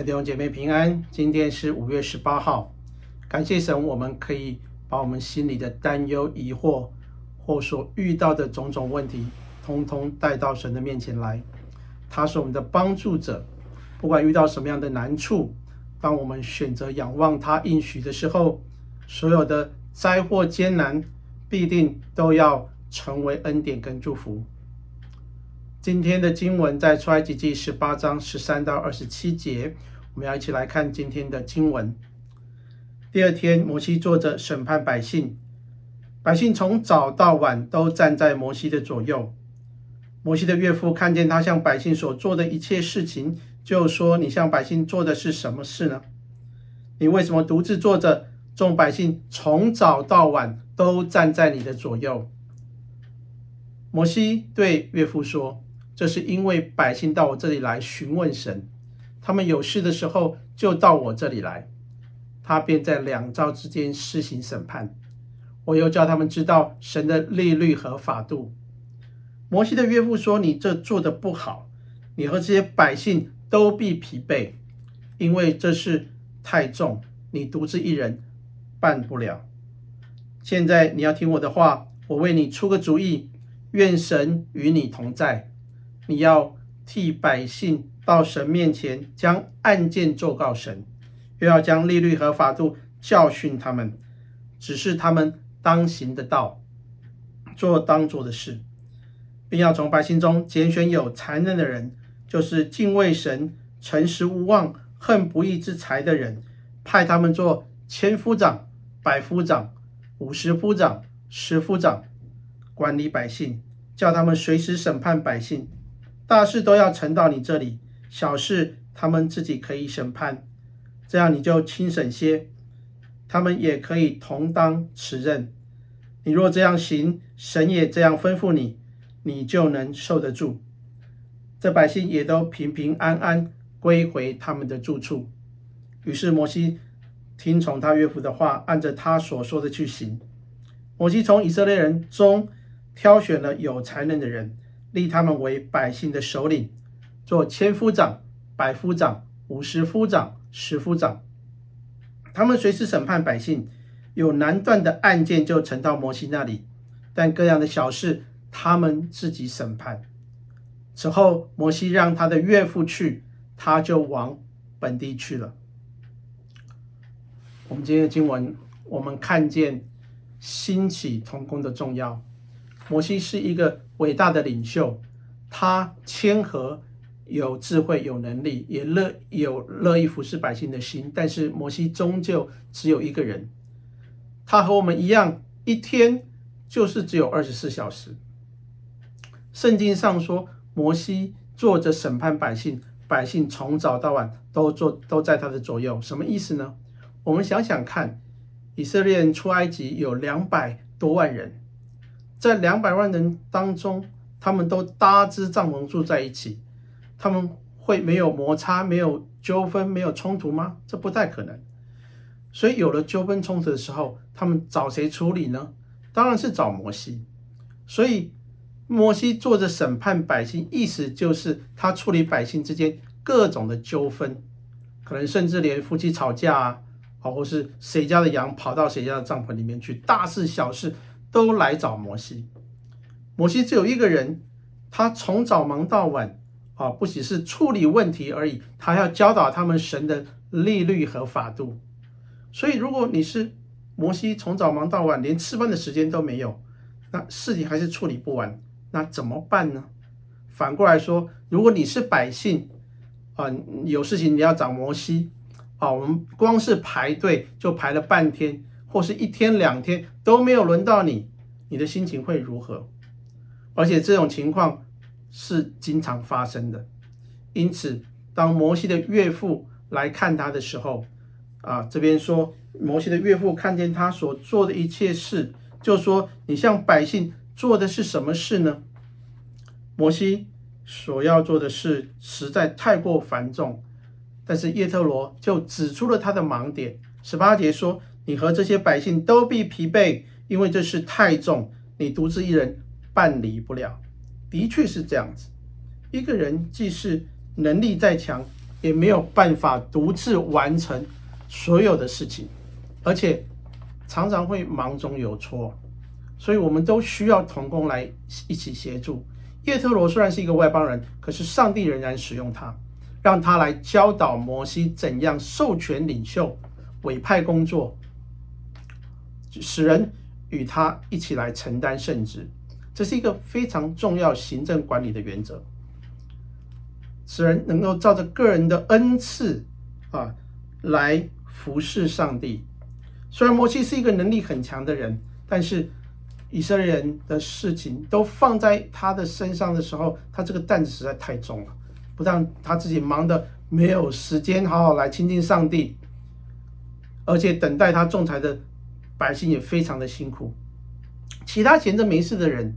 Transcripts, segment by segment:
的弟兄姐妹平安，今天是五月十八号，感谢神，我们可以把我们心里的担忧、疑惑或所遇到的种种问题，通通带到神的面前来。他是我们的帮助者，不管遇到什么样的难处，当我们选择仰望他应许的时候，所有的灾祸艰难必定都要成为恩典跟祝福。今天的经文在出埃及记十八章十三到二十七节，我们要一起来看今天的经文。第二天，摩西坐着审判百姓，百姓从早到晚都站在摩西的左右。摩西的岳父看见他向百姓所做的一切事情，就说：“你向百姓做的是什么事呢？你为什么独自坐着？众百姓从早到晚都站在你的左右。”摩西对岳父说。这是因为百姓到我这里来询问神，他们有事的时候就到我这里来，他便在两招之间施行审判。我又叫他们知道神的利率和法度。摩西的岳父说：“你这做的不好，你和这些百姓都必疲惫，因为这事太重，你独自一人办不了。现在你要听我的话，我为你出个主意，愿神与你同在。”你要替百姓到神面前将案件奏告神，又要将利率和法度教训他们，指示他们当行的道，做当做的事，并要从百姓中拣选有才能的人，就是敬畏神、诚实无妄、恨不义之财的人，派他们做千夫长、百夫长、五十夫长、十夫长，管理百姓，叫他们随时审判百姓。大事都要呈到你这里，小事他们自己可以审判，这样你就轻省些，他们也可以同当此任。你若这样行，神也这样吩咐你，你就能受得住。这百姓也都平平安安归回他们的住处。于是摩西听从他岳父的话，按着他所说的去行。摩西从以色列人中挑选了有才能的人。立他们为百姓的首领，做千夫长、百夫长、五十夫长、十夫长。他们随时审判百姓，有难断的案件就呈到摩西那里，但各样的小事他们自己审判。此后，摩西让他的岳父去，他就往本地去了。我们今天的经文，我们看见兴起同工的重要。摩西是一个伟大的领袖，他谦和、有智慧、有能力，也乐有乐意服侍百姓的心。但是摩西终究只有一个人，他和我们一样，一天就是只有二十四小时。圣经上说，摩西坐着审判百姓，百姓从早到晚都坐都在他的左右。什么意思呢？我们想想看，以色列人出埃及有两百多万人。在两百万人当中，他们都搭支帐篷住在一起，他们会没有摩擦、没有纠纷、没有冲突吗？这不太可能。所以有了纠纷冲突的时候，他们找谁处理呢？当然是找摩西。所以摩西坐着审判百姓，意思就是他处理百姓之间各种的纠纷，可能甚至连夫妻吵架啊，或是谁家的羊跑到谁家的帐篷里面去，大事小事。都来找摩西，摩西只有一个人，他从早忙到晚，啊，不只是处理问题而已，他要教导他们神的利律和法度。所以，如果你是摩西，从早忙到晚，连吃饭的时间都没有，那事情还是处理不完，那怎么办呢？反过来说，如果你是百姓，啊，有事情你要找摩西，啊，我们光是排队就排了半天。或是一天两天都没有轮到你，你的心情会如何？而且这种情况是经常发生的。因此，当摩西的岳父来看他的时候，啊，这边说摩西的岳父看见他所做的一切事，就说：“你向百姓做的是什么事呢？”摩西所要做的事实在太过繁重，但是叶特罗就指出了他的盲点。十八节说。你和这些百姓都必疲惫，因为这事太重，你独自一人办理不了。的确是这样子，一个人即使能力再强，也没有办法独自完成所有的事情，而且常常会忙中有错，所以我们都需要同工来一起协助。叶特罗虽然是一个外邦人，可是上帝仍然使用他，让他来教导摩西怎样授权领袖、委派工作，使人与他一起来承担圣职。这是一个非常重要行政管理的原则，使人能够照着个人的恩赐啊来服侍上帝。虽然摩西是一个能力很强的人，但是。以色列人的事情都放在他的身上的时候，他这个担子实在太重了，不但他自己忙的没有时间好好来亲近上帝，而且等待他仲裁的百姓也非常的辛苦。其他闲着没事的人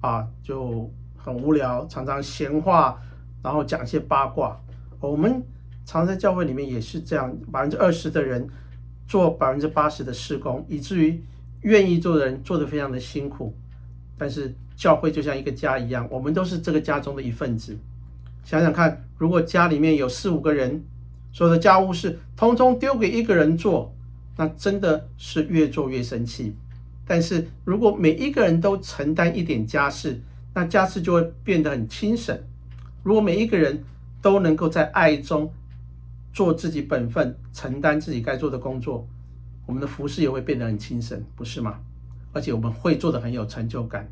啊，就很无聊，常常闲话，然后讲一些八卦。我们常在教会里面也是这样，百分之二十的人做百分之八十的事工，以至于。愿意做的人做得非常的辛苦，但是教会就像一个家一样，我们都是这个家中的一份子。想想看，如果家里面有四五个人，所有的家务事通通丢给一个人做，那真的是越做越生气。但是如果每一个人都承担一点家事，那家事就会变得很轻省。如果每一个人都能够在爱中做自己本分，承担自己该做的工作。我们的服饰也会变得很轻省，不是吗？而且我们会做的很有成就感。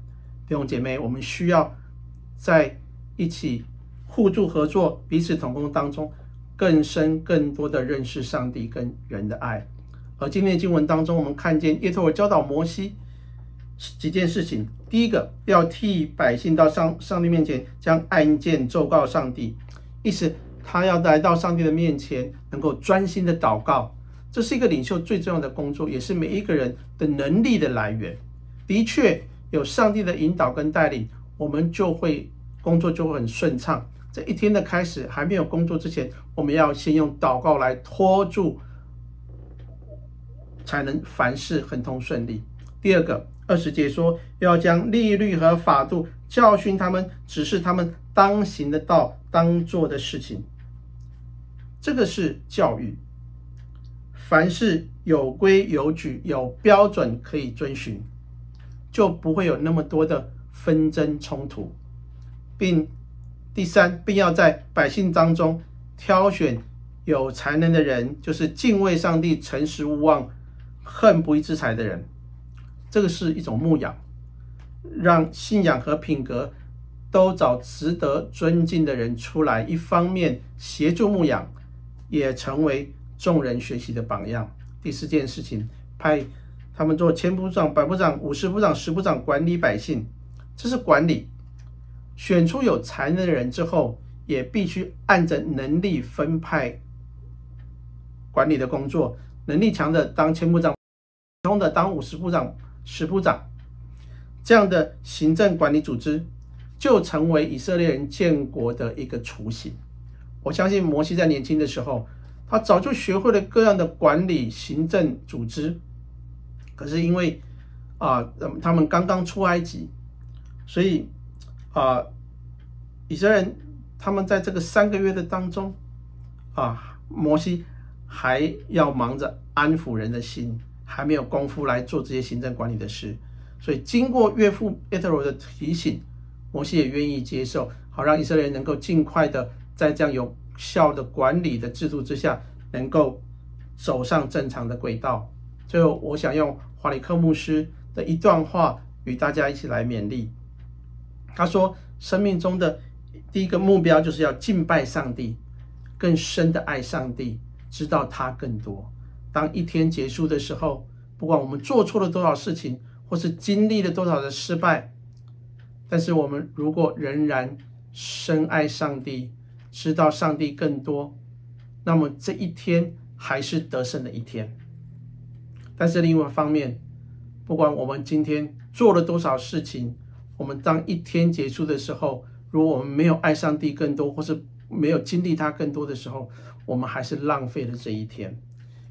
弟兄姐妹，我们需要在一起互助合作、彼此同工当中，更深更多的认识上帝跟人的爱。而今天的经文当中，我们看见耶和华教导摩西几件事情：第一个，要替百姓到上上帝面前将案件奏告上帝，意思他要来到上帝的面前，能够专心的祷告。这是一个领袖最重要的工作，也是每一个人的能力的来源。的确，有上帝的引导跟带领，我们就会工作就会很顺畅。这一天的开始还没有工作之前，我们要先用祷告来拖住，才能凡事亨通顺利。第二个，二十节说要将利率和法度教训他们，指示他们当行的道、当做的事情。这个是教育。凡事有规有矩，有标准可以遵循，就不会有那么多的纷争冲突，并第三，并要在百姓当中挑选有才能的人，就是敬畏上帝、诚实无妄、恨不义之财的人。这个是一种牧养，让信仰和品格都找值得尊敬的人出来，一方面协助牧养，也成为。众人学习的榜样。第四件事情，派他们做千部长、百部长、五十部长、十部长，管理百姓，这是管理。选出有才能的人之后，也必须按着能力分派管理的工作。能力强的当千部长，普通的当五十部长、十部长。这样的行政管理组织，就成为以色列人建国的一个雏形。我相信摩西在年轻的时候。他早就学会了各样的管理行政组织，可是因为啊，他们刚刚出埃及，所以啊，以色列人他们在这个三个月的当中啊，摩西还要忙着安抚人的心，还没有功夫来做这些行政管理的事，所以经过岳父叶忒罗的提醒，摩西也愿意接受，好让以色列人能够尽快的在这样有。效的管理的制度之下，能够走上正常的轨道。最后，我想用华里克牧师的一段话与大家一起来勉励。他说：“生命中的第一个目标就是要敬拜上帝，更深的爱上帝，知道他更多。当一天结束的时候，不管我们做错了多少事情，或是经历了多少的失败，但是我们如果仍然深爱上帝。”知道上帝更多，那么这一天还是得胜的一天。但是另外一方面，不管我们今天做了多少事情，我们当一天结束的时候，如果我们没有爱上帝更多，或是没有经历他更多的时候，我们还是浪费了这一天。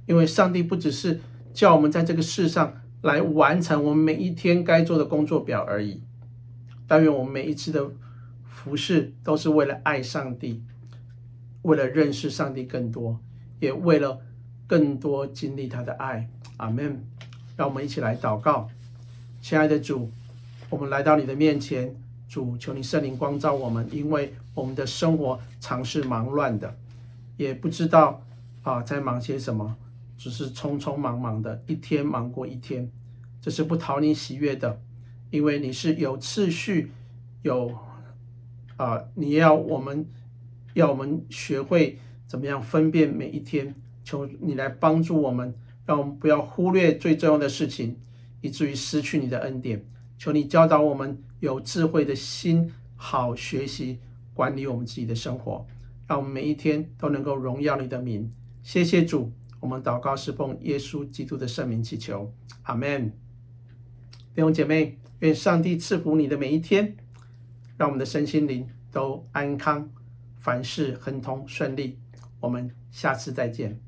因为上帝不只是叫我们在这个世上来完成我们每一天该做的工作表而已，但愿我们每一次的服事都是为了爱上帝。为了认识上帝更多，也为了更多经历他的爱。阿门。让我们一起来祷告，亲爱的主，我们来到你的面前，主，求你圣灵光照我们，因为我们的生活常是忙乱的，也不知道啊在忙些什么，只是匆匆忙忙的一天忙过一天，这是不讨你喜悦的，因为你是有次序，有啊，你要我们要我们学会怎么样分辨每一天，求你来帮助我们。让我们不要忽略最重要的事情，以至于失去你的恩典。求你教导我们有智慧的心，好学习管理我们自己的生活，让我们每一天都能够荣耀你的名。谢谢主，我们祷告是奉耶稣基督的圣名祈求，阿门。弟兄姐妹，愿上帝赐福你的每一天，让我们的身心灵都安康，凡事亨通顺利。我们下次再见。